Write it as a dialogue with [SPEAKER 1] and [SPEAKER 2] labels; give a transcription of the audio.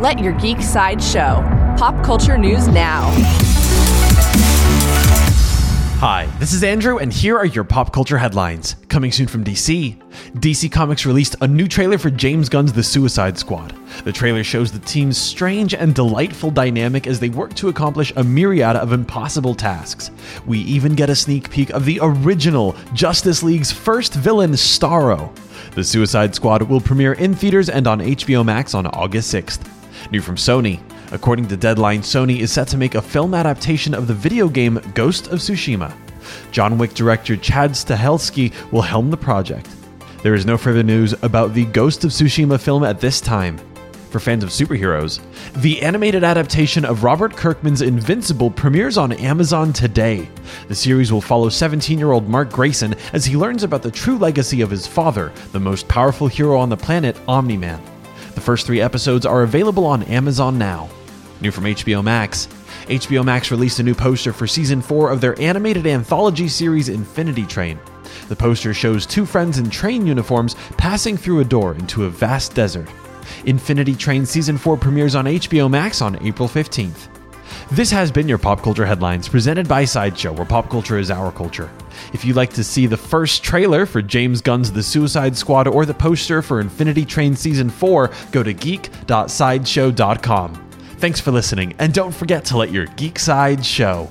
[SPEAKER 1] Let your geek side show. Pop culture news now.
[SPEAKER 2] Hi, this is Andrew, and here are your pop culture headlines. Coming soon from DC. DC Comics released a new trailer for James Gunn's The Suicide Squad. The trailer shows the team's strange and delightful dynamic as they work to accomplish a myriad of impossible tasks. We even get a sneak peek of the original Justice League's first villain, Starro. The Suicide Squad will premiere in theaters and on HBO Max on August 6th. New from Sony. According to Deadline, Sony is set to make a film adaptation of the video game Ghost of Tsushima. John Wick director Chad Stahelski will helm the project. There is no further news about the Ghost of Tsushima film at this time. For fans of superheroes, the animated adaptation of Robert Kirkman's Invincible premieres on Amazon today. The series will follow 17 year old Mark Grayson as he learns about the true legacy of his father, the most powerful hero on the planet, Omni Man. The first three episodes are available on Amazon now. New from HBO Max. HBO Max released a new poster for season 4 of their animated anthology series Infinity Train. The poster shows two friends in train uniforms passing through a door into a vast desert. Infinity Train Season 4 premieres on HBO Max on April 15th. This has been your Pop Culture Headlines presented by Sideshow, where pop culture is our culture. If you'd like to see the first trailer for James Gunn's The Suicide Squad or the poster for Infinity Train Season 4, go to geek.sideshow.com. Thanks for listening, and don't forget to let your geek side show.